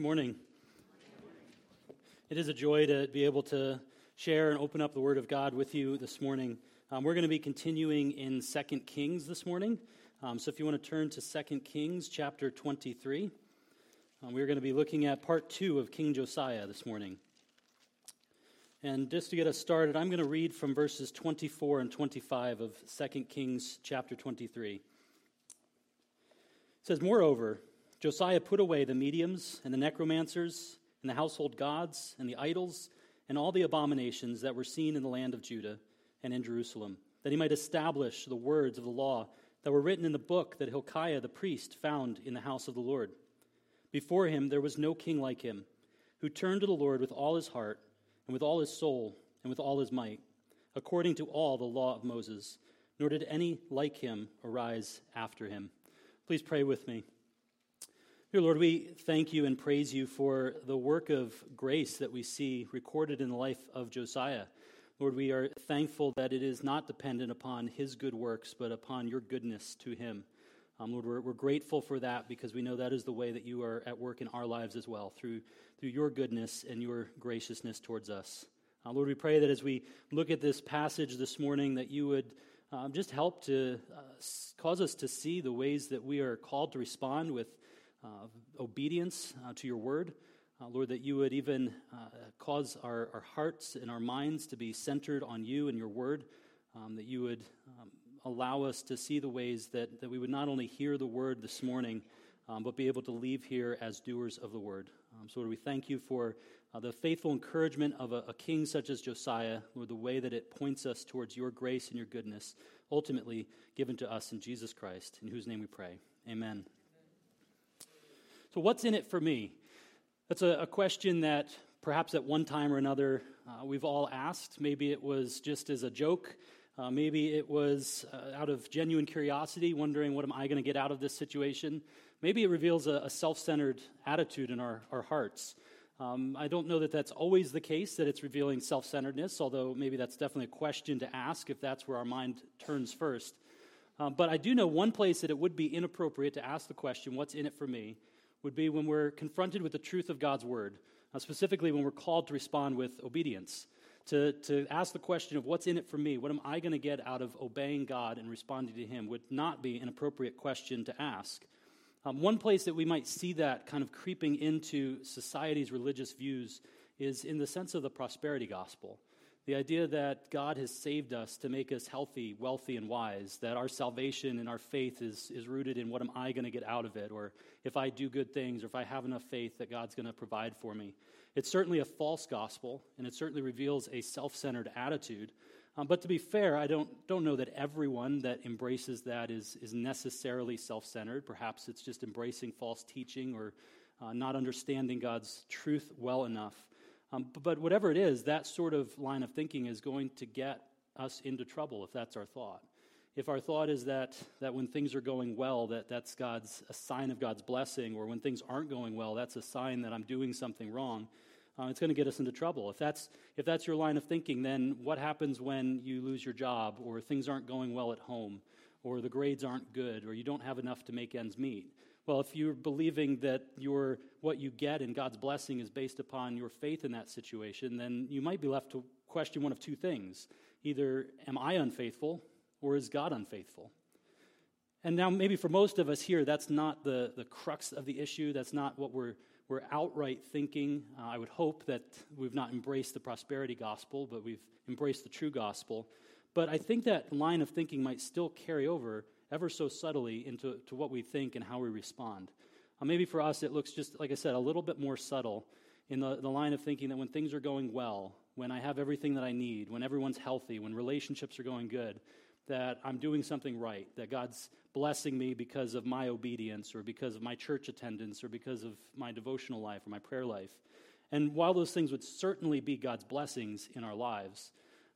Good morning. It is a joy to be able to share and open up the Word of God with you this morning. Um, we're going to be continuing in 2 Kings this morning. Um, so if you want to turn to 2 Kings chapter 23, um, we're going to be looking at part 2 of King Josiah this morning. And just to get us started, I'm going to read from verses 24 and 25 of 2 Kings chapter 23. It says, Moreover, Josiah put away the mediums and the necromancers and the household gods and the idols and all the abominations that were seen in the land of Judah and in Jerusalem, that he might establish the words of the law that were written in the book that Hilkiah the priest found in the house of the Lord. Before him there was no king like him, who turned to the Lord with all his heart and with all his soul and with all his might, according to all the law of Moses, nor did any like him arise after him. Please pray with me. Dear Lord, we thank you and praise you for the work of grace that we see recorded in the life of Josiah. Lord, we are thankful that it is not dependent upon his good works, but upon your goodness to him. Um, Lord, we're, we're grateful for that because we know that is the way that you are at work in our lives as well, through, through your goodness and your graciousness towards us. Uh, Lord, we pray that as we look at this passage this morning, that you would um, just help to uh, cause us to see the ways that we are called to respond with uh, obedience uh, to your word. Uh, Lord, that you would even cause our, our hearts and our minds to be centered on you and your word, um, that you would um, allow us to see the ways that, that we would not only hear the word this morning, um, but be able to leave here as doers of the word. Um, so, Lord, we thank you for uh, the faithful encouragement of a, a, king such as Josiah, Lord, the way that it points us towards your grace and your goodness, ultimately given to us in Jesus Christ, in whose name we pray. Amen. So, what's in it for me? That's a, a question that perhaps at one time or another uh, we've all asked. Maybe it was just as a joke. Uh, maybe it was uh, out of genuine curiosity, wondering, what am I going to get out of this situation? Maybe it reveals a, a self centered attitude in our, our hearts. Um, I don't know that that's always the case, that it's revealing self centeredness, although maybe that's definitely a question to ask if that's where our mind turns first. Um, but I do know one place that it would be inappropriate to ask the question, What's in it for me? Would be when we're confronted with the truth of God's word, uh, specifically when we're called to respond with obedience to, to ask the question of what's in it for me? What am I going to get out of obeying God and responding to Him would not be an appropriate question to ask. Um, one place that we might see that kind of creeping into society's religious views is in the sense of the prosperity gospel. The idea that God has saved us to make us healthy, wealthy, and wise, that our salvation and our faith is, is rooted in what am I going to get out of it, or if I do good things, or if I have enough faith that God's going to provide for me. It's certainly a false gospel, and it certainly reveals a self centered attitude. Um, but to be fair, I don't, don't know that everyone that embraces that is, is necessarily self centered. Perhaps it's just embracing false teaching or uh, not understanding God's truth well enough. Um, but, whatever it is, that sort of line of thinking is going to get us into trouble if that's our thought. If our thought is that, that when things are going well, that that's God's a sign of God's blessing, or when things aren't going well, that's a sign that I'm doing something wrong, uh, it's going to get us into trouble. If that's, if that's your line of thinking, then what happens when you lose your job, or things aren't going well at home, or the grades aren't good, or you don't have enough to make ends meet? Well, if you're believing that your, what you get in God's blessing is based upon your faith in that situation, then you might be left to question one of two things. Either, am I unfaithful, or is God unfaithful? And now, maybe for most of us here, that's not the, the crux of the issue. That's not what we're, we're outright thinking. Uh, I would hope that we've not embraced the prosperity gospel, but we've embraced the true gospel. But I think that line of thinking might still carry over ever so subtly into to what we think and how we respond. Uh, maybe for us, it looks just, like I said, a little bit more subtle in the, the line of thinking that when things are going well, when I have everything that I need, when everyone's healthy, when relationships are going good, that I'm doing something right, that God's blessing me because of my obedience or because of my church attendance or because of my devotional life or my prayer life. And while those things would certainly be God's blessings in our lives,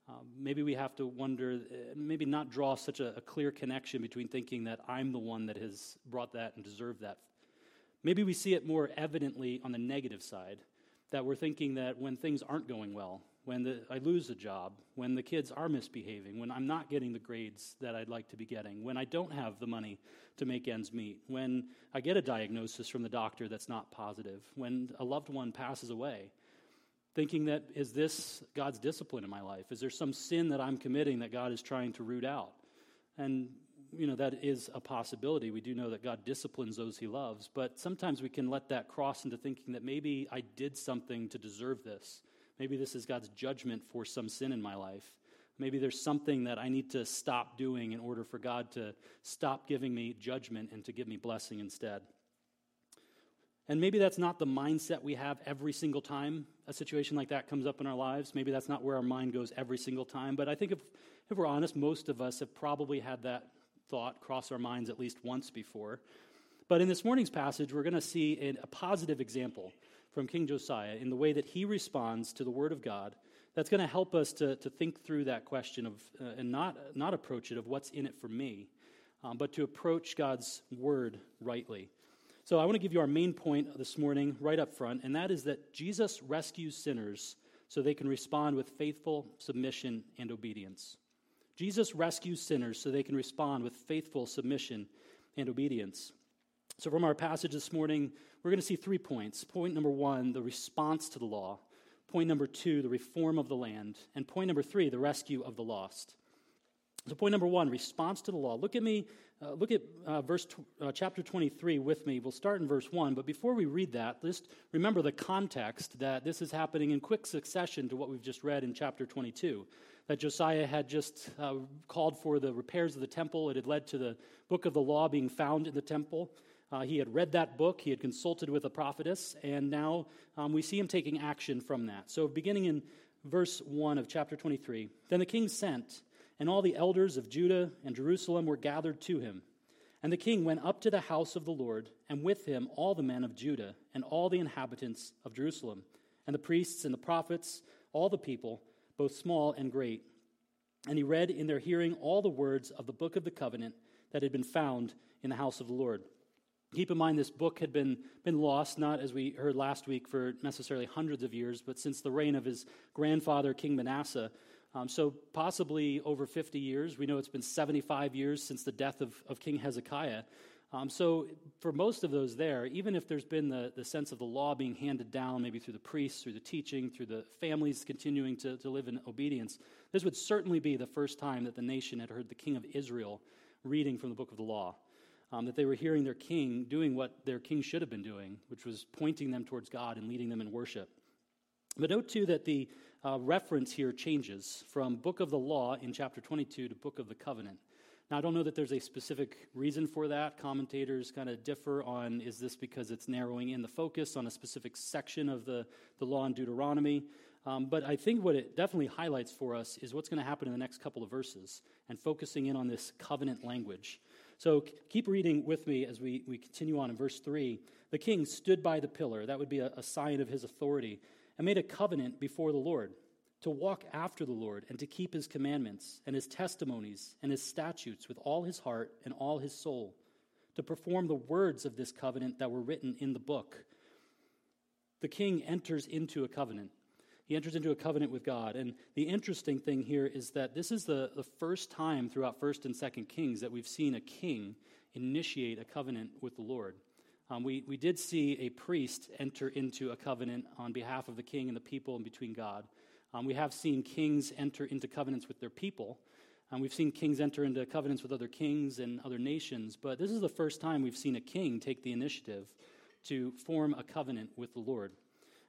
um, maybe we have to wonder, uh, maybe not draw such a, a, clear connection between thinking that I'm the one that has brought that and deserved that. Maybe we see it more evidently on the negative side, that we're thinking that when things aren't going well, when the, I lose a job, when the kids are misbehaving, when I'm not getting the grades that I'd like to be getting, when I don't have the money to make ends meet, when I get a diagnosis from the doctor that's not positive, when a loved one passes away, thinking that is this God's discipline in my life? Is there some sin that I'm committing that God is trying to root out? And you know that is a possibility. We do know that God disciplines those he loves, but sometimes we can let that cross into thinking that maybe I did something to deserve this Maybe this is God's judgment for some sin in my life. Maybe there's something that I need to stop doing in order for God to stop giving me judgment and to give me blessing instead. And maybe that's not the mindset we have every single time a situation like that comes up in our lives. Maybe that's not where our mind goes every single time. But I think if, if we're honest, most of us have probably had that thought cross our minds at least once before. But in this morning's passage, we're going to see a, a positive example from King Josiah in the way that he responds to the Word of God that's going to help us to, to think through that question of, uh, and not, not approach it of what's in it for me, um, but to approach God's Word rightly. So I want to give you our main point this morning right up front, and that is that Jesus rescues sinners so they can respond with faithful submission and obedience. Jesus rescues sinners so they can respond with faithful submission and obedience. So, from our passage this morning, we're going to see three points. Point number one, the response to the law. Point number two, the reform of the land. And point number three, the rescue of the lost. So, point number one, response to the law. Look at me, uh, look at uh, verse uh, chapter 23 with me. We'll start in verse 1. But before we read that, just remember the context that this is happening in quick succession to what we've just read in chapter 22. That Josiah had just uh, called for the repairs of the temple, it had led to the book of the law being found in the temple. Uh, he had read that book, he had consulted with a prophetess, and now um, we see him taking action from that. So, beginning in verse 1 of chapter 23 Then the king sent, and all the elders of Judah and Jerusalem were gathered to him. And the king went up to the house of the Lord, and with him all the men of Judah and all the inhabitants of Jerusalem, and the priests and the prophets, all the people, both small and great. And he read in their hearing all the words of the book of the covenant that had been found in the house of the Lord. Keep in mind, this book had been, been lost, not as we heard last week, for necessarily hundreds of years, but since the reign of his grandfather, King Manasseh. Um, so, possibly over 50 years. We know it's been 75 years since the death of, of King Hezekiah. Um, so, for most of those there, even if there's been the, the sense of the law being handed down, maybe through the priests, through the teaching, through the families continuing to, to live in obedience, this would certainly be the first time that the nation had heard the king of Israel reading from the book of the law um, that they were hearing their king doing what their king should have been doing, which was pointing them towards God and leading them in worship. But note too that the uh, reference here changes from book of the law in chapter 22 to book of the covenant. Now, I don't know that there's a specific reason for that. Commentators kind of differ on is this because it's narrowing in the focus on a specific section of the, the law in Deuteronomy? Um, but I think what it definitely highlights for us is what's going to happen in the next couple of verses and focusing in on this covenant language. So keep reading with me as we, we continue on in verse 3. The king stood by the pillar, that would be a, a sign of his authority, and made a covenant before the Lord to walk after the Lord and to keep his commandments and his testimonies and his statutes with all his heart and all his soul, to perform the words of this covenant that were written in the book. The king enters into a covenant. He enters into a covenant with God. And the interesting thing here is that this is the, the first time throughout 1st and 2nd Kings that we've seen a king initiate a covenant with the Lord. Um, we, we did see a priest enter into a covenant on behalf of the king and the people and between God. Um, we have seen kings enter into covenants with their people. Um, we've seen kings enter into covenants with other kings and other nations. But this is the first time we've seen a king take the initiative to form a covenant with the Lord.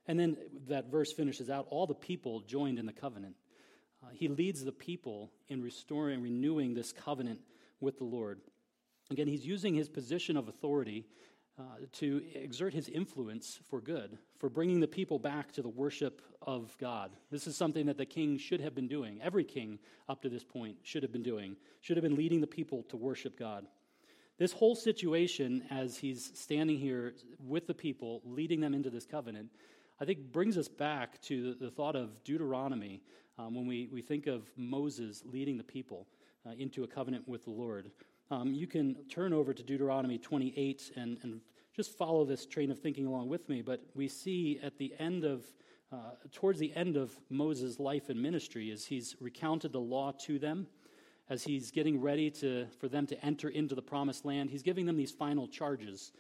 And then that verse finishes out all the people joined in the covenant. Uh, he leads the people in restoring, and renewing this covenant with the Lord. Again, he's using his position of authority uh, to exert his influence for good, for bringing the people back to the worship of God. This is something that the king should have been doing. Every king up to this point should have been doing, should have been leading the people to worship God. This whole situation, as he's standing here with the people, leading them into this covenant, I think brings us back to the, the thought of Deuteronomy um, when we, we think of Moses leading the people uh, into a covenant with the Lord. Um, you can turn over to Deuteronomy 28 and, and just follow this train of thinking along with me. But we see at the end of uh, towards the end of Moses' life and ministry, as he's recounted the law to them, as he's getting ready to, for them to enter into the promised land, he's giving them these final charges.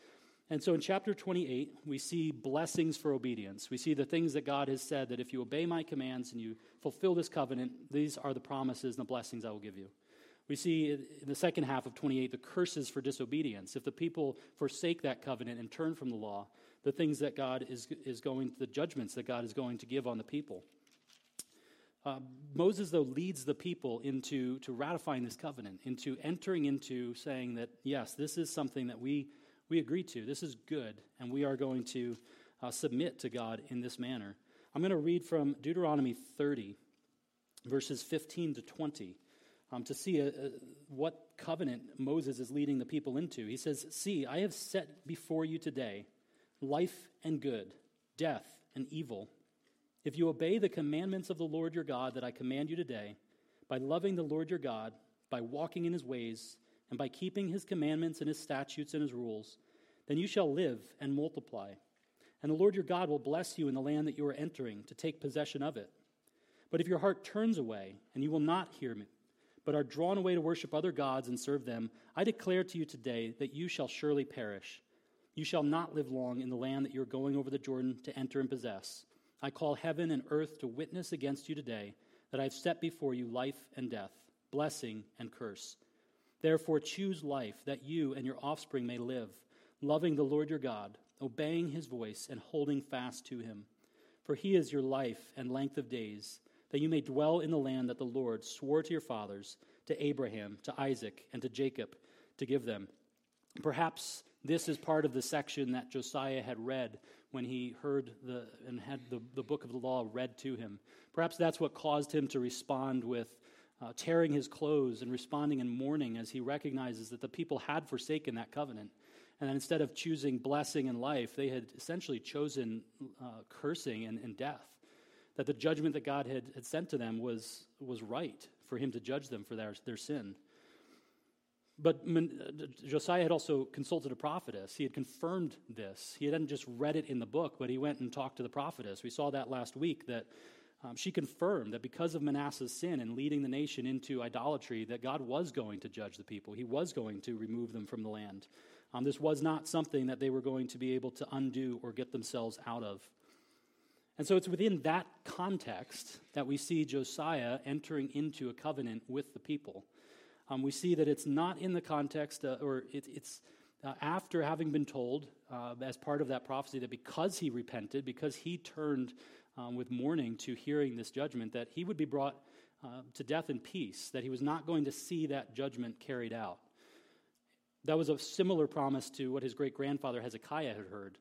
And so in chapter 28, we see blessings for obedience. We see the things that God has said that if you obey my commands and you fulfill this covenant, these are the promises and the blessings I will give you. We see in the second half of 28 the curses for disobedience. If the people forsake that covenant and turn from the law, the things that God is, is going, the judgments that God is going to give on the people. Uh, Moses, though, leads the people into to ratifying this covenant, into entering into saying that, yes, this is something that we, we agree to. This is good, and we are going to uh, submit to God in this manner. I'm going to read from Deuteronomy 30, verses 15 to 20 um, to see a, uh, a, uh, what covenant Moses is leading the people into. He says, See, I have set before you today life and good, death and evil. If you obey the commandments of the Lord your God that I command you today, by loving the Lord your God, by walking in his ways, and by keeping his commandments and his statutes and his rules, then you shall live and multiply. And the Lord your God will bless you in the land that you are entering to take possession of it. But if your heart turns away and you will not hear me, but are drawn away to worship other gods and serve them, I declare to you today that you shall surely perish. You shall not live long in the land that you are going over the Jordan to enter and possess. I call heaven and earth to witness against you today that I have set before you life and death, blessing and curse. Therefore, choose life that you and your offspring may live, loving the Lord your God, obeying his voice, and holding fast to him. For he is your life and length of days that you may dwell in the land that the Lord swore to your fathers, to Abraham, to Isaac, and to Jacob, to give them. Perhaps this is part of the section that Josiah had read when he heard the, and had the, the book of the law read to him. Perhaps that's what caused him to respond with uh, tearing his clothes and responding in mourning as he recognizes that the people had forsaken that covenant. And that instead of choosing blessing and life, they had essentially chosen uh, cursing and, and death that the judgment that God had, had sent to them was, was right for him to judge them for their, their sin. But Josiah had also consulted a prophetess. He had confirmed this. He hadn't just read it in the book, but he went and talked to the prophetess. We saw that last week that um, she confirmed that because of Manasseh's sin and leading the nation into idolatry, that God was going to judge the people. He was going to remove them from the land. Um, this was not something that they were going to be able to undo or get themselves out of. And so it's within that context that we see Josiah entering into a covenant with the people. Um, we see that it's not in the context, uh, or it, it's uh, after having been told, uh, as part of that prophecy, that because he repented, because he turned um, with mourning to hearing this judgment, that he would be brought uh, to death in peace, that he was not going to see that judgment carried out. That was a similar promise to what his great grandfather Hezekiah had heard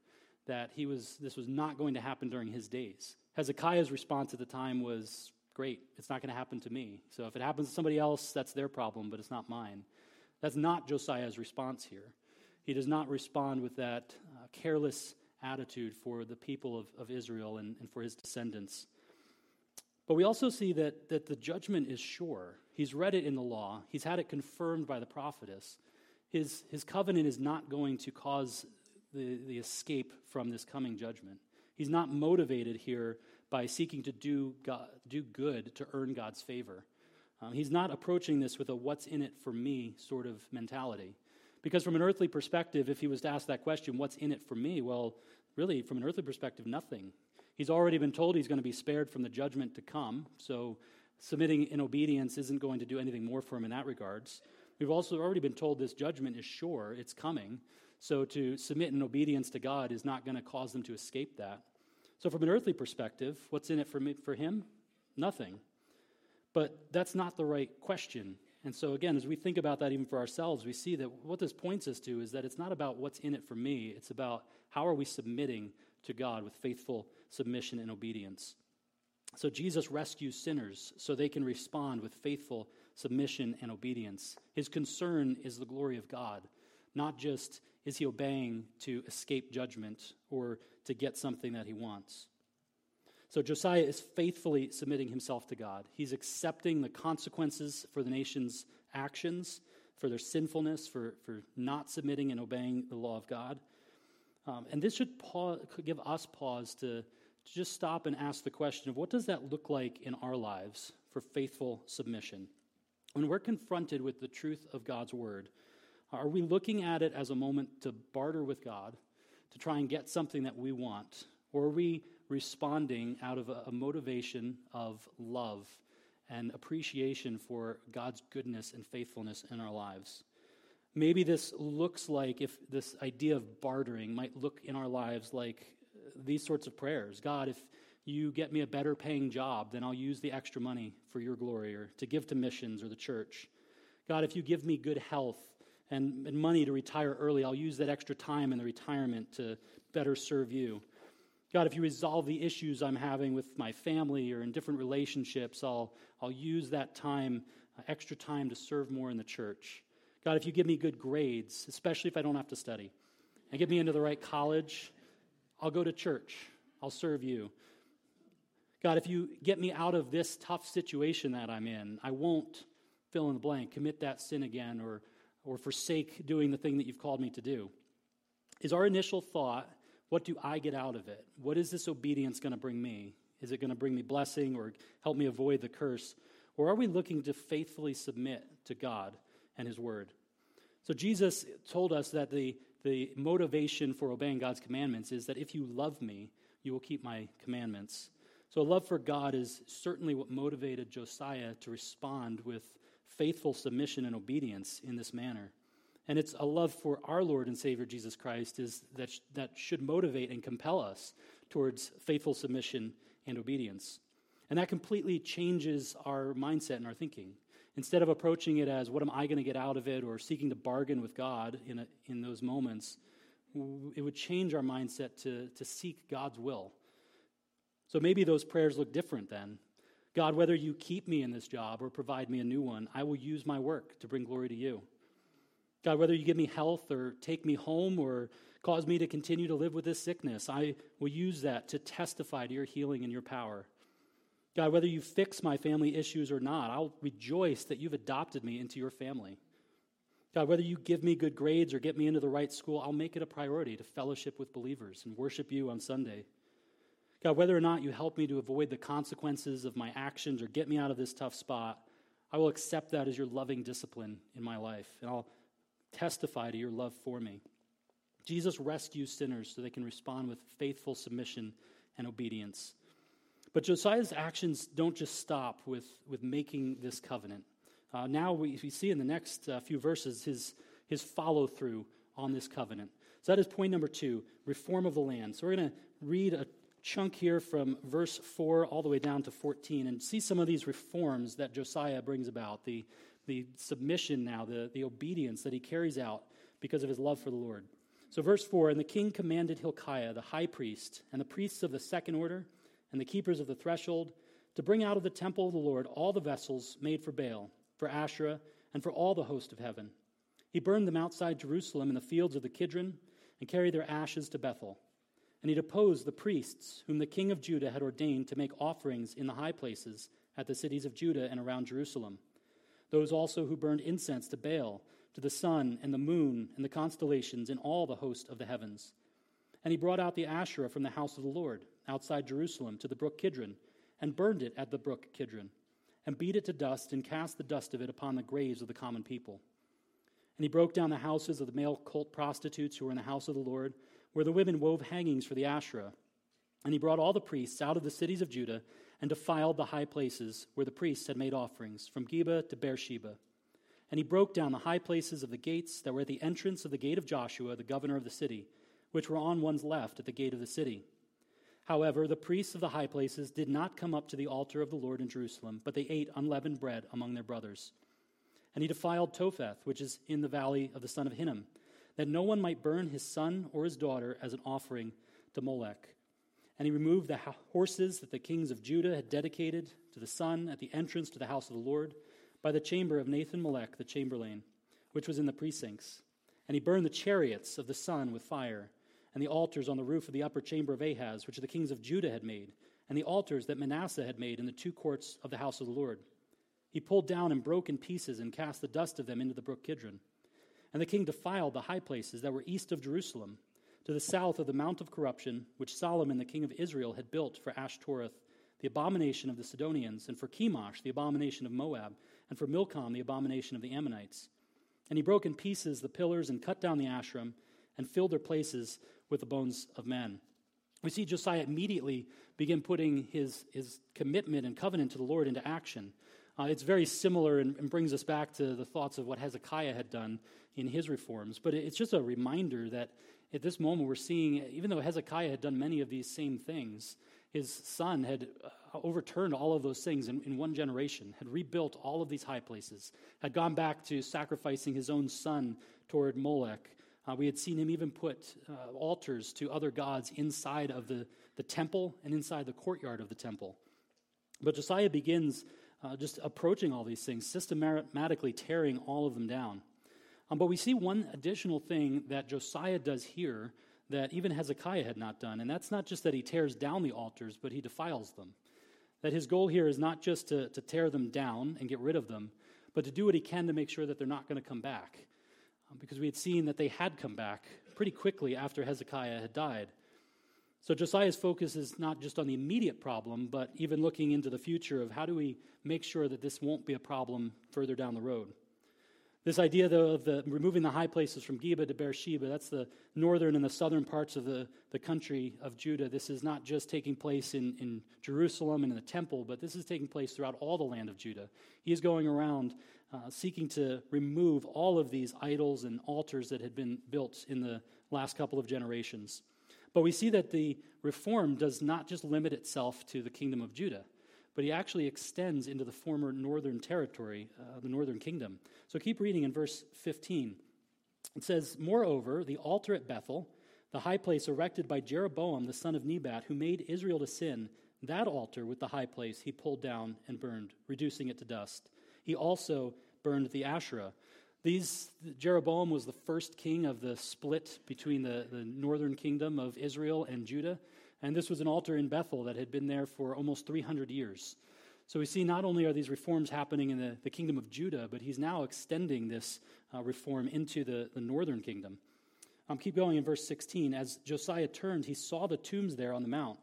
that he was, this was not going to happen during his days. Hezekiah's response at the time was, Great, it's not going to happen to me. So if it happens to somebody else, that's their problem, but it's not mine. That's not Josiah's response here. He does not respond with that uh, careless attitude for the people of, of Israel and, and for his descendants. But we also see that, that the judgment is sure. He's read it in the law, he's had it confirmed by the prophetess. His, his covenant is not going to cause the, the escape from this coming judgment. He's not motivated here by seeking to do, God, do good to earn God's favor. Um, he's not approaching this with a what's in it for me sort of mentality. Because from an earthly perspective, if he was to ask that question, what's in it for me? Well, really, from an earthly perspective, nothing. He's already been told he's going to be spared from the judgment to come, so submitting in obedience isn't going to do anything more for him in that regards. We've also already been told this judgment is sure, it's coming. So to submit in obedience to God is not going to cause them to escape that. So from an earthly perspective, what's in it for me, for him? Nothing. But that's not the right question. And so again, as we think about that even for ourselves, we see that what this points us to is that it's not about what's in it for me, it's about how are we submitting to God with faithful submission and obedience. So Jesus rescues sinners so they can respond with faithful submission and obedience. His concern is the glory of God, not just is he obeying to escape judgment or to get something that he wants? So Josiah is faithfully submitting himself to God. He's accepting the consequences for the nation's actions, for their sinfulness, for, for not submitting and obeying the law of God. Um, and this should pause, give us pause to, to just stop and ask the question of what does that look like in our lives for faithful submission? When we're confronted with the truth of God's word, are we looking at it as a moment to barter with God, to try and get something that we want? Or are we responding out of a, motivation of love and appreciation for God's goodness and faithfulness in our lives? Maybe this looks like, if this idea of bartering might look in our lives like these sorts of prayers God, if you get me a better paying job, then I'll use the extra money for your glory or to give to missions or the church. God, if you give me good health and, and money to retire early, I'll use that extra time in the retirement to better serve you. God, if you resolve the issues I'm having with my family or in different relationships, I'll, I'll use that time, uh, extra time, to serve more in the church. God, if you give me good grades, especially if I don't have to study, and get me into the right college, I'll go to church. I'll serve you. God, if you get me out of this tough situation that I'm in, I won't fill in the blank, commit that sin again, or, or forsake doing the thing that you've called me to do. Is our initial thought, what do I get out of it? What is this obedience going to bring me? Is it going to bring me blessing or help me avoid the curse? Or are we looking to faithfully submit to God and His Word? So Jesus told us that the, the motivation for obeying God's commandments is that if you love me, you will keep my commandments. So, a love for God is certainly what motivated Josiah to respond with faithful submission and obedience in this manner. And it's a love for our Lord and Savior Jesus Christ is that, sh- that should motivate and compel us towards faithful submission and obedience. And that completely changes our mindset and our thinking. Instead of approaching it as, what am I going to get out of it, or seeking to bargain with God in, a, in those moments, it would change our mindset to, to seek God's will so maybe those prayers look different then. God, whether you keep me in this job or provide me a new one, I will use my work to bring glory to you. God, whether you give me health or take me home or cause me to continue to live with this sickness, I will use that to testify to your healing and your power. God, whether you fix my family issues or not, I'll rejoice that you've adopted me into your family. God, whether you give me good grades or get me into the right school, I'll make it a priority to fellowship with believers and worship you on Sunday. God, whether or not you help me to avoid the consequences of my actions or get me out of this tough spot, I will accept that as your loving discipline in my life, and I'll testify to your love for me. Jesus rescues sinners so they can respond with faithful submission and obedience. But Josiah's actions don't just stop with, with making this covenant. Uh, now we, we, see in the next uh, few verses his, his follow through on this covenant. So that is point number two reform of the land. So we're going to read a chunk here from verse 4 all the way down to 14 and see some of these reforms that Josiah brings about the, the submission now, the, the obedience that he carries out because of his love for the Lord. So, verse 4 And the king commanded Hilkiah, the high priest, and the priests of the second order, and the keepers of the threshold, to bring out of the temple of the Lord all the vessels made for Baal, for Asherah, and for all the host of heaven. He burned them outside Jerusalem in the fields of the Kidron, and carried their ashes to Bethel. And he deposed the priests whom the king of Judah had ordained to make offerings in the high places at the cities of Judah and around Jerusalem. Those also who burned incense to Baal, to the sun and the moon and the constellations and all the host of the heavens. And he brought out the Asherah from the house of the Lord, outside Jerusalem, to the brook Kidron, and burned it at the brook Kidron, and beat it to dust, and cast the dust of it upon the graves of the common people. And he broke down the houses of the male cult prostitutes who were in the house of the Lord, where the women wove hangings for the Asherah. And he brought all the priests out of the cities of Judah and defiled the high places where the priests had made offerings, from Geba to Beersheba. And he broke down the high places of the gates that were at the entrance of the gate of Joshua, the governor of the city, which were on one's left at the gate of the city. However, the priests of the high places did not come up to the altar of the Lord in Jerusalem, but they ate unleavened bread among their brothers. And he defiled Topheth, which is in the valley of the son of Hinnom that no one might burn his son or his daughter as an offering to Molech. And he removed the horses that the kings of Judah had dedicated to the sun at the entrance to the house of the Lord by the chamber of Nathan Melech, the chamberlain, which was in the precincts. And he burned the chariots of the sun with fire, and the altars on the roof of the upper chamber of Ahaz, which the kings of Judah had made, and the altars that Manasseh had made in the two courts of the house of the Lord. He pulled down and broke in pieces and cast the dust of them into the brook Kidron. And the king defiled the high places that were east of Jerusalem, to the south of the Mount of Corruption, which Solomon the king of Israel had built for Ashtoreth, the abomination of the Sidonians, and for Chemosh, the abomination of Moab, and for Milcom, the abomination of the Ammonites. And he broke in pieces the pillars and cut down the Asherim and filled their places with the bones of men. We see Josiah immediately begin putting his, his commitment and covenant to the Lord into action. Uh, it's very similar and, and, brings us back to the thoughts of what Hezekiah had done in his reforms. But it's just a reminder that at this moment we're seeing, even though Hezekiah had done many of these same things, his son had uh, overturned all of those things in, in one generation, had rebuilt all of these high places, had gone back to sacrificing his own son toward Molech. Uh, we had seen him even put uh, altars to other gods inside of the, the temple and inside the courtyard of the temple. But Josiah begins uh, just approaching all these things, systematically tearing all of them down. Um, but we see one additional thing that Josiah does here that even Hezekiah had not done, and that's not just that he tears down the altars, but he defiles them. That his goal here is not just to, to tear them down and get rid of them, but to do what he can to make sure that they're not going to come back. Um, because we had seen that they had come back pretty quickly after Hezekiah had died. So Josiah's focus is not just on the immediate problem, but even looking into the future of how do we make sure that this won't be a problem further down the road. This idea, though, of the, removing the high places from Geba to Beersheba, that's the northern and the southern parts of the, the country of Judah. This is not just taking place in, in Jerusalem and in the temple, but this is taking place throughout all the land of Judah. He is going around uh, seeking to remove all of these idols and altars that had been built in the last couple of generations. But we see that the reform does not just limit itself to the kingdom of Judah, but he actually extends into the former northern territory, uh, the northern kingdom. So keep reading in verse 15. It says, Moreover, the altar at Bethel, the high place erected by Jeroboam the son of Nebat, who made Israel to sin, that altar with the high place he pulled down and burned, reducing it to dust. He also burned the Asherah, these, Jeroboam was the first king of the split between the, the northern kingdom of Israel and Judah. And this was an altar in Bethel that had been there for almost 300 years. So we see not only are these reforms happening in the, the kingdom of Judah, but he's now extending this uh, reform into the, the northern kingdom. Um, keep going in verse 16. As Josiah turned, he saw the tombs there on the mount.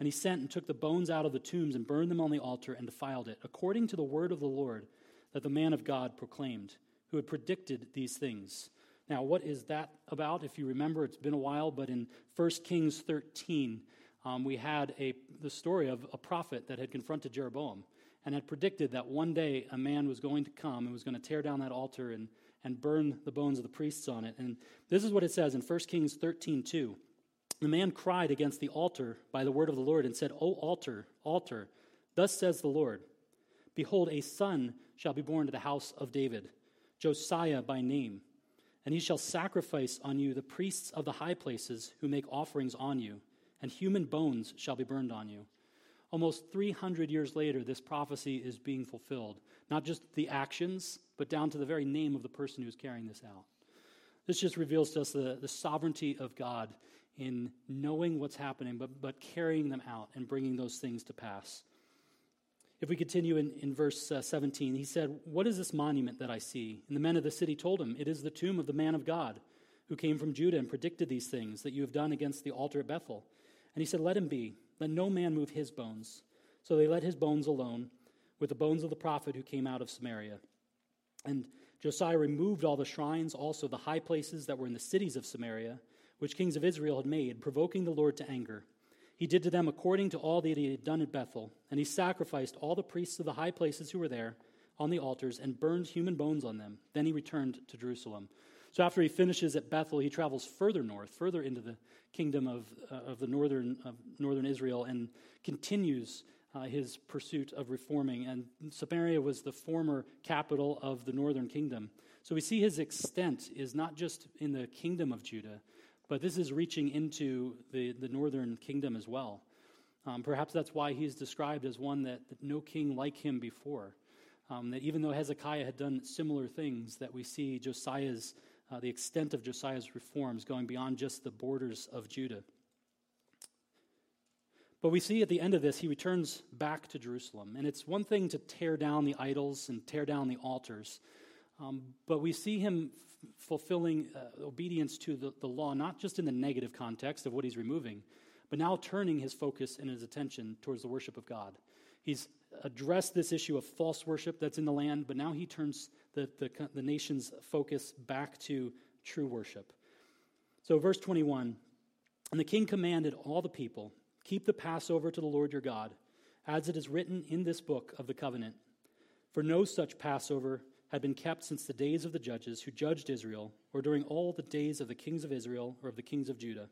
And he sent and took the bones out of the tombs and burned them on the altar and defiled it, according to the word of the Lord that the man of God proclaimed who had predicted these things. Now, what is that about? If you remember, it's been a while, but in 1 Kings 13, um, we had a, the story of a prophet that had confronted Jeroboam and had predicted that one day a man was going to come and was going to tear down that altar and, and burn the bones of the priests on it. And this is what it says in 1 Kings 13 2. The man cried against the altar by the word of the Lord and said, O altar, altar, thus says the Lord, Behold, a son shall be born to the house of David Josiah by name. And he shall sacrifice on you the priests of the high places who make offerings on you, and human bones shall be burned on you. Almost 300 years later, this prophecy is being fulfilled. Not just the actions, but down to the very name of the person who's carrying this out. This just reveals to us the, the sovereignty of God in knowing what's happening, but, but carrying them out and bringing those things to pass. If we continue in, in verse uh, 17, he said, What is this monument that I see? And the men of the city told him, It is the tomb of the man of God who came from Judah and predicted these things that you have done against the altar at Bethel. And he said, Let him be. Let no man move his bones. So they let his bones alone with the bones of the prophet who came out of Samaria. And Josiah removed all the shrines, also the high places that were in the cities of Samaria, which kings of Israel had made, provoking the Lord to anger. He did to them according to all that he had done at Bethel, and he sacrificed all the priests of the high places who were there on the altars and burned human bones on them. Then he returned to Jerusalem. So after he finishes at Bethel, he travels further north, further into the kingdom of, uh, of the northern, of northern Israel, and continues uh, his pursuit of reforming. And Samaria was the former capital of the northern kingdom. So we see his extent is not just in the kingdom of Judah, but this is reaching into the, the northern kingdom as well. Um, perhaps that's why he's described as one that, that no king like him before. Um, that even though Hezekiah had done similar things, that we see Josiah's, uh, the extent of Josiah's reforms going beyond just the borders of Judah. But we see at the end of this, he returns back to Jerusalem. And it's one thing to tear down the idols and tear down the altars. Um, but we see him f- fulfilling uh, obedience to the, the law, not just in the negative context of what he's removing, but now turning his focus and his attention towards the worship of God. He's addressed this issue of false worship that's in the land, but now he turns the, the, the nation's focus back to true worship. So, verse 21 And the king commanded all the people, Keep the Passover to the Lord your God, as it is written in this book of the covenant. For no such Passover had been kept since the days of the judges who judged Israel, or during all the days of the kings of Israel or of the kings of Judah.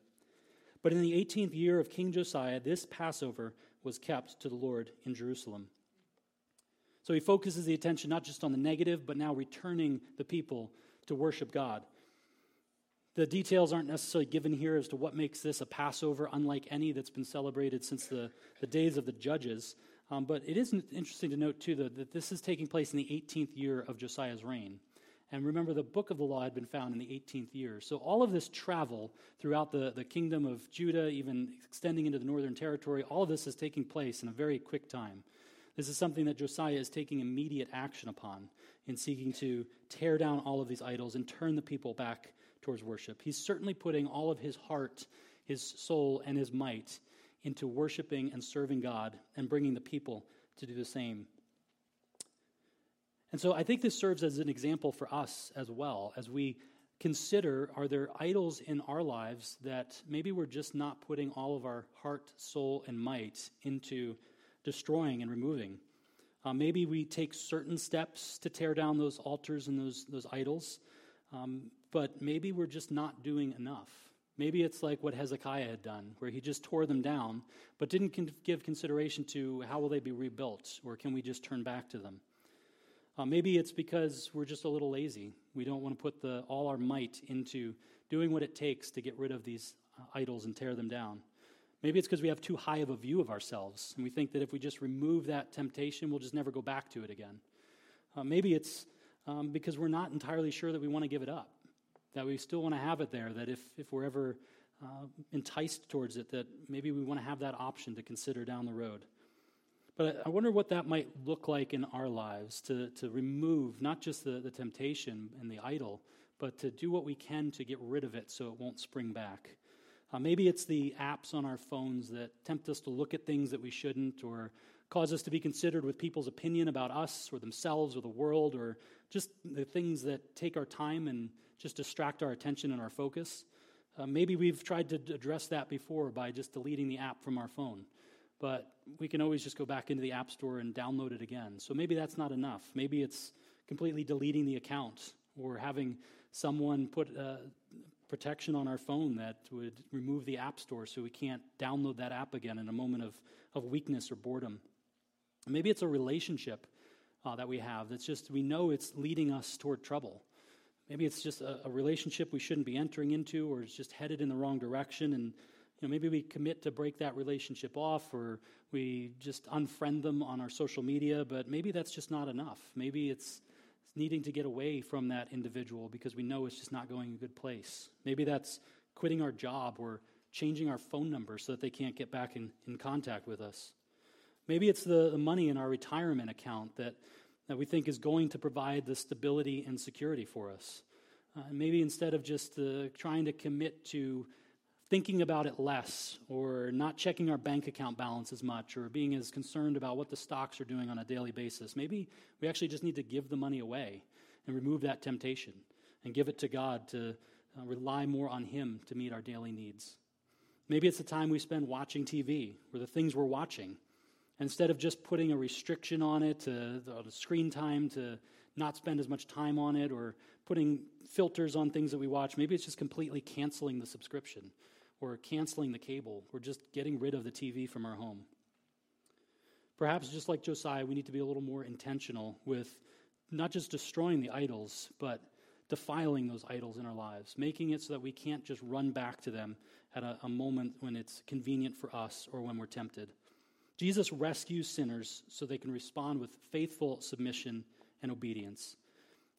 But in the 18th year of King Josiah, this Passover was kept to the Lord in Jerusalem. So he focuses the attention not just on the negative, but now returning the people to worship God. The details aren't necessarily given here as to what makes this a Passover unlike any that's been celebrated since the, the days of the judges. Um, but it is interesting to note, too, that, that this is taking place in the 18th year of Josiah's reign. And remember, the book of the law had been found in the 18th year. So all of this travel throughout the, the kingdom of Judah, even extending into the northern territory, all of this is taking place in a very quick time. This is something that Josiah is taking immediate action upon in seeking to tear down all of these idols and turn the people back towards worship. He's certainly putting all of his heart, his soul, and his might into worshiping and serving God and bringing the people to do the same. And so I think this serves as an example for us as well as we consider are there idols in our lives that maybe we're just not putting all of our heart, soul, and might into destroying and removing. Uh, maybe we take certain steps to tear down those altars and those, those idols, um, but maybe we're just not doing enough. Maybe it's like what Hezekiah had done, where he just tore them down, but didn't give consideration to how will they be rebuilt, or can we just turn back to them? Uh, maybe it's because we're just a little lazy. We don't want to put the, all our might into doing what it takes to get rid of these uh, idols and tear them down. Maybe it's because we have too high of a view of ourselves, and we think that if we just remove that temptation, we'll just never go back to it again. Uh, maybe it's um, because we're not entirely sure that we want to give it up, that we still want to have it there, that if, if we're ever uh, enticed towards it, that maybe we want to have that option to consider down the road. But I wonder what that might look like in our lives to, to remove not just the, the temptation and the idol, but to do what we can to get rid of it so it won't spring back. Uh, maybe it's the apps on our phones that tempt us to look at things that we shouldn't, or cause us to be considered with people's opinion about us or themselves or the world, or just the things that take our time and just distract our attention and our focus. Uh, maybe we've tried to address that before by just deleting the app from our phone, but we can always just go back into the App Store and download it again. So maybe that's not enough. Maybe it's completely deleting the account or having someone put uh, protection on our phone that would remove the App Store so we can't download that app again in a moment of, of weakness or boredom. Maybe it's a relationship uh, that we have that's just, we know it's leading us toward trouble. Maybe it's just a, a, relationship we shouldn't be entering into or it's just headed in the wrong direction. And you know, maybe we commit to break that relationship off or we just unfriend them on our social media, but maybe that's just not enough. Maybe it's needing to get away from that individual because we know it's just not going a good place. Maybe that's quitting our job or changing our phone number so that they can't get back in, in contact with us. Maybe it's the, the money in our retirement account that, that we think is going to provide the stability and security for us. Uh, maybe instead of just uh, trying to commit to thinking about it less or not checking our bank account balance as much or being as concerned about what the stocks are doing on a daily basis. Maybe we actually just need to give the money away and remove that temptation and give it to God to uh, rely more on Him to meet our daily needs. Maybe it's the time we spend watching TV or the things we're watching. Instead of just putting a restriction on it, to, the screen time to not spend as much time on it, or putting filters on things that we watch, maybe it's just completely canceling the subscription or canceling the cable. We're just getting rid of the TV from our home. Perhaps, just like Josiah, we need to be a little more intentional with not just destroying the idols, but defiling those idols in our lives, making it so that we can't just run back to them at a, a moment when it's convenient for us or when we're tempted. Jesus rescues sinners so they can respond with faithful submission and obedience.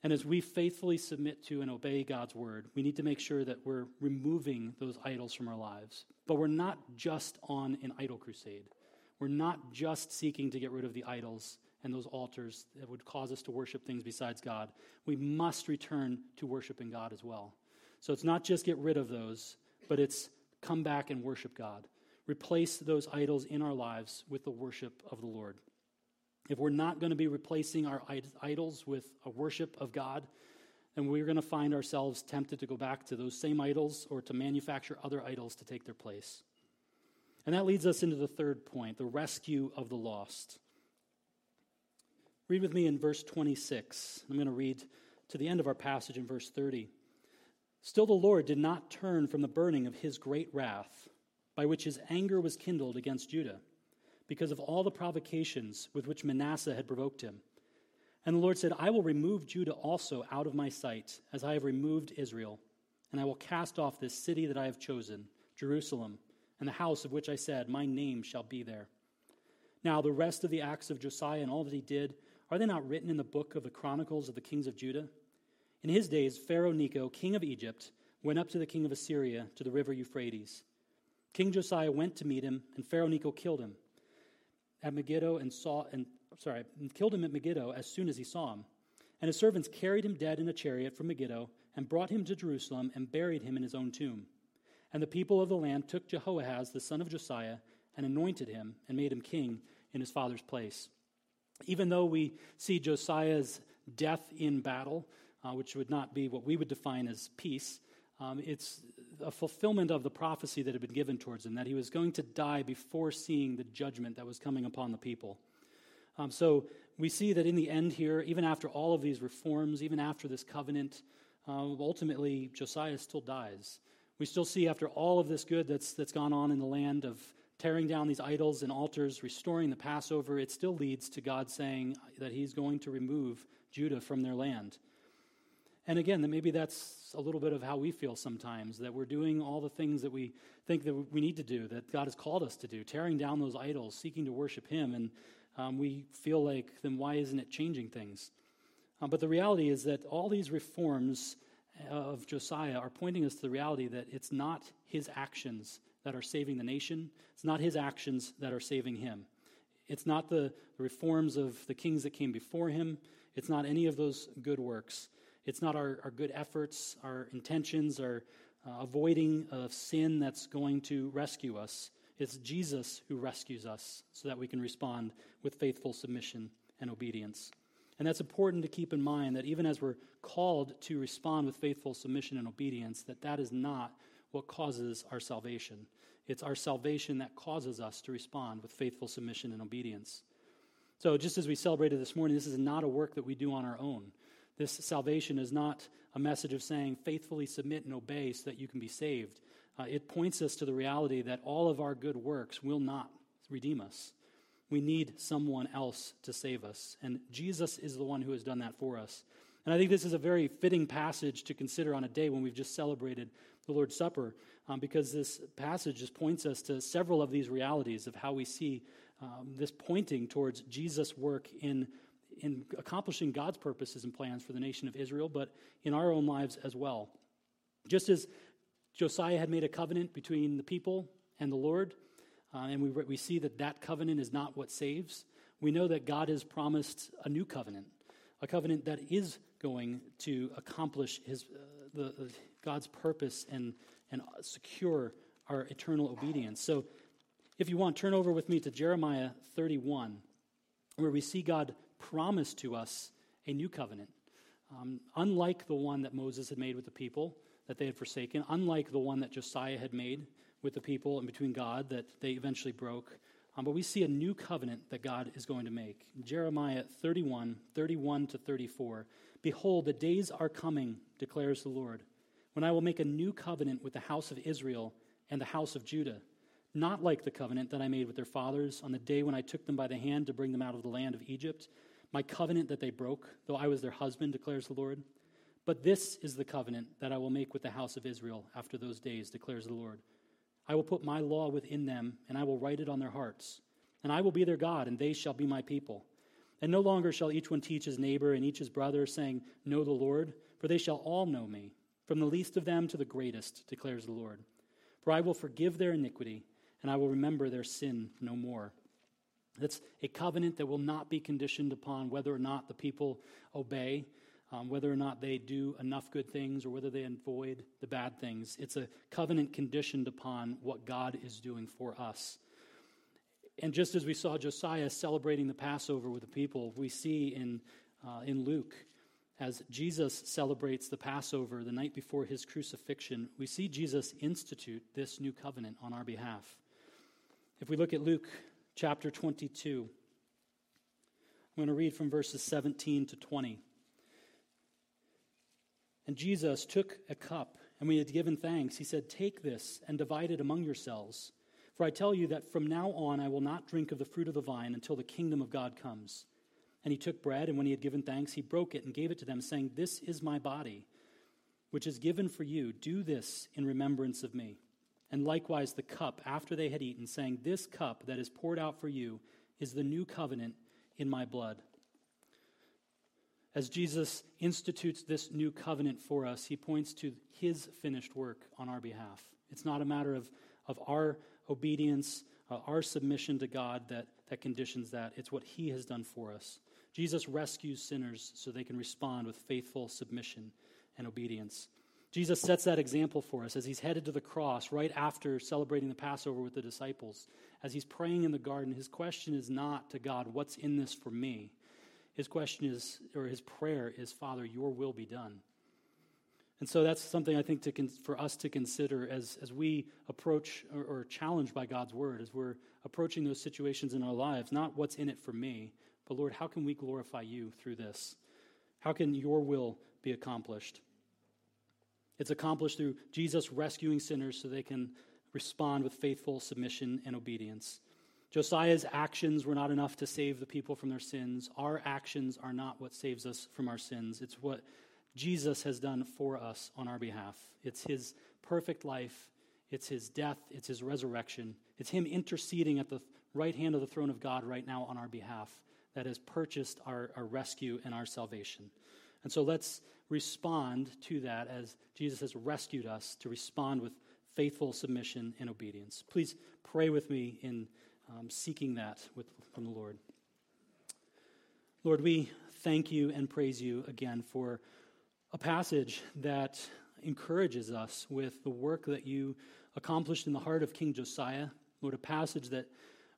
And as we faithfully submit to and obey God's word, we need to make sure that we're removing those idols from our lives. But we're not just on an idol crusade. We're not just seeking to get rid of the idols and those altars that would cause us to worship things besides God. We must return to worshiping God as well. So it's not just get rid of those, but it's come back and worship God. Replace those idols in our lives with the worship of the Lord. If we're not going to be replacing our idols with a worship of God, then we're going to find ourselves tempted to go back to those same idols or to manufacture other idols to take their place. And that leads us into the third point the rescue of the lost. Read with me in verse 26. I'm going to read to the end of our passage in verse 30. Still, the Lord did not turn from the burning of his great wrath, by which his anger was kindled against Judah, because of all the provocations with which Manasseh had provoked him. And the Lord said, I will remove Judah also out of my sight, as I have removed Israel, and I will cast off this city that I have chosen, Jerusalem, and the house of which I said, My name shall be there. Now, the rest of the acts of Josiah and all that he did, are they not written in the book of the Chronicles of the kings of Judah? In his days, Pharaoh Necho, king of Egypt, went up to the king of Assyria to the river Euphrates. King Josiah went to meet him, and Pharaoh Necho killed him at Megiddo and saw and sorry, killed him at Megiddo as soon as he saw him. And his servants carried him dead in a chariot from Megiddo and brought him to Jerusalem and buried him in his own tomb. And the people of the land took Jehoahaz, the son of Josiah, and anointed him and made him king in his father's place. Even though we see Josiah's death in battle, uh, which would not be what we would define as peace, um, it's a fulfillment of the prophecy that had been given towards him, that he was going to die before seeing the judgment that was coming upon the people. Um, so we see that in the end here, even after all of these reforms, even after this covenant, uh, ultimately Josiah still dies. We still see after all of this good that's, that's gone on in the land of tearing down these idols and altars, restoring the Passover, it still leads to God saying that He's going to remove Judah from their land. And again, that maybe that's a little bit of how we feel sometimes that we're doing all the things that we think that we need to do, that God has called us to do, tearing down those idols, seeking to worship Him. And um, we feel like, then why isn't it changing things? Um, but the reality is that all these reforms of Josiah are pointing us to the reality that it's not his actions that are saving the nation. It's not his actions that are saving him. It's not the, reforms of the kings that came before him. It's not any of those good works. It's not our, our good efforts, our intentions, our uh, avoiding of sin that's going to rescue us. It's Jesus who rescues us so that we can respond with faithful submission and obedience. And that's important to keep in mind that even as we're called to respond with faithful submission and obedience, that that is not what causes our salvation. It's our salvation that causes us to respond with faithful submission and obedience. So, just as we celebrated this morning, this is not a work that we do on our own. This salvation is not a message of saying faithfully submit and obey so that you can be saved. Uh, it points us to the reality that all of our good works will not redeem us. We need someone else to save us. And Jesus is the one who has done that for us. And I think this is a very fitting passage to consider on a day when we've just celebrated the Lord's Supper, um, because this passage just points us to several of these realities of how we see um, this pointing towards Jesus' work in, in accomplishing God's purposes and plans for the nation of Israel, but in our own lives as well. Just as Josiah had made a covenant between the people and the Lord, uh, and we, we see that that covenant is not what saves. We know that God has promised a new covenant, a covenant that is going to accomplish his, uh, the, uh, God's purpose and, and secure our eternal obedience. So, if you want, turn over with me to Jeremiah 31, where we see God promise to us a new covenant. Um, unlike the one that Moses had made with the people that they had forsaken, unlike the one that Josiah had made with the people and between God that they eventually broke. Um, but we see a new covenant that God is going to make. Jeremiah 31, 31 to 34. Behold, the days are coming, declares the Lord, when I will make a new covenant with the house of Israel and the house of Judah, not like the covenant that I made with their fathers on the day when I took them by the hand to bring them out of the land of Egypt, my covenant that they broke, though I was their husband, declares the Lord. But this is the covenant that I will make with the house of Israel after those days, declares the Lord. I will put my law within them, and I will write it on their hearts. And I will be their God, and they shall be my people. And no longer shall each one teach his neighbor and each his brother, saying, Know the Lord, for they shall all know me, from the least of them to the greatest, declares the Lord. For I will forgive their iniquity, and I will remember their sin no more. It's a covenant that will not be conditioned upon whether or not the people obey, um, whether or not they do enough good things, or whether they avoid the bad things. It's a covenant conditioned upon what God is doing for us. And just as we saw Josiah celebrating the Passover with the people, we see in, uh, in Luke, as Jesus celebrates the Passover the night before his crucifixion, we see Jesus institute this new covenant on our behalf. If we look at Luke chapter 22. I'm going to read from verses 17 to 20. And Jesus took a cup, and when he had given thanks, he said, Take this and divide it among yourselves. For I tell you that from now on I will not drink of the fruit of the vine until the kingdom of God comes. And he took bread, and when he had given thanks, he broke it and gave it to them, saying, This is my body, which is given for you. Do this in remembrance of me and likewise the cup after they had eaten, saying, This cup that is poured out for you is the new covenant in my blood. As Jesus institutes this new covenant for us, he points to his finished work on our behalf. It's not a matter of, of our obedience, uh, our submission to God that, that conditions that. It's what he has done for us. Jesus rescues sinners so they can respond with faithful submission and obedience. Jesus sets that example for us as he's headed to the cross right after celebrating the Passover with the disciples. As he's praying in the garden, his question is not to God, What's in this for me? His question is, or his prayer is, Father, your will be done. And so that's something I think to, for us to consider as, as we approach or, or challenged by God's word, as we're approaching those situations in our lives. Not what's in it for me, but Lord, how can we glorify you through this? How can your will be accomplished? It's accomplished through Jesus rescuing sinners so they can respond with faithful submission and obedience. Josiah's actions were not enough to save the people from their sins. Our actions are not what saves us from our sins. It's what Jesus has done for us on our behalf. It's his perfect life, it's his death, it's his resurrection. It's him interceding at the right hand of the throne of God right now on our behalf that has purchased our, our rescue and our salvation. And so let's respond to that as Jesus has rescued us to respond with faithful submission and obedience. Please pray with me in um, seeking that with, from the Lord. Lord, we thank you and praise you again for a passage that encourages us with the work that you accomplished in the heart of King Josiah. Lord, a passage that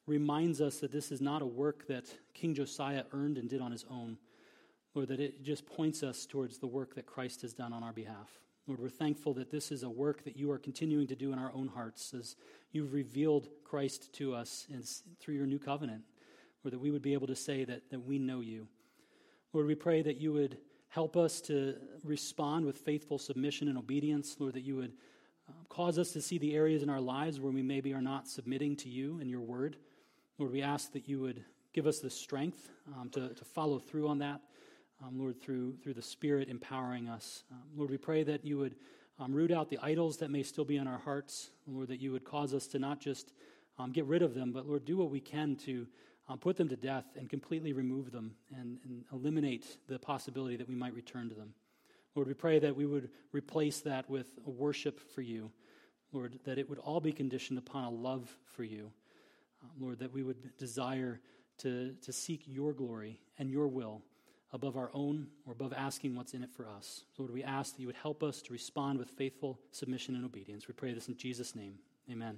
reminds us that this is not a work that King Josiah earned and did on his own, Lord, that it just points us towards the work that Christ has done on our behalf. Lord, we're thankful that this is a work that you are continuing to do in our own hearts as you've revealed Christ to us through your new covenant, or that we would be able to say that, that we know you. Lord, we pray that you would help us to respond with faithful submission and obedience. Lord, that you would uh, cause us to see the areas in our lives where we maybe are not submitting to you and your word. Lord, we ask that you would give us the strength um, to, to follow through on that um, Lord, through, through the Spirit empowering us. Um, Lord, we pray that you would um, root out the idols that may still be in our hearts. Lord, that you would cause us to not just um, get rid of them, but Lord, do what we can to um, put them to death and completely remove them and, and eliminate the possibility that we might return to them. Lord, we pray that we would replace that with a worship for you. Lord, that it would all be conditioned upon a love for you. Um, Lord, that we would desire to, to seek your glory and your will above our own or above asking what's in it for us. Lord, we ask that you would help us to respond with faithful submission and obedience. We pray this in Jesus' name. Amen.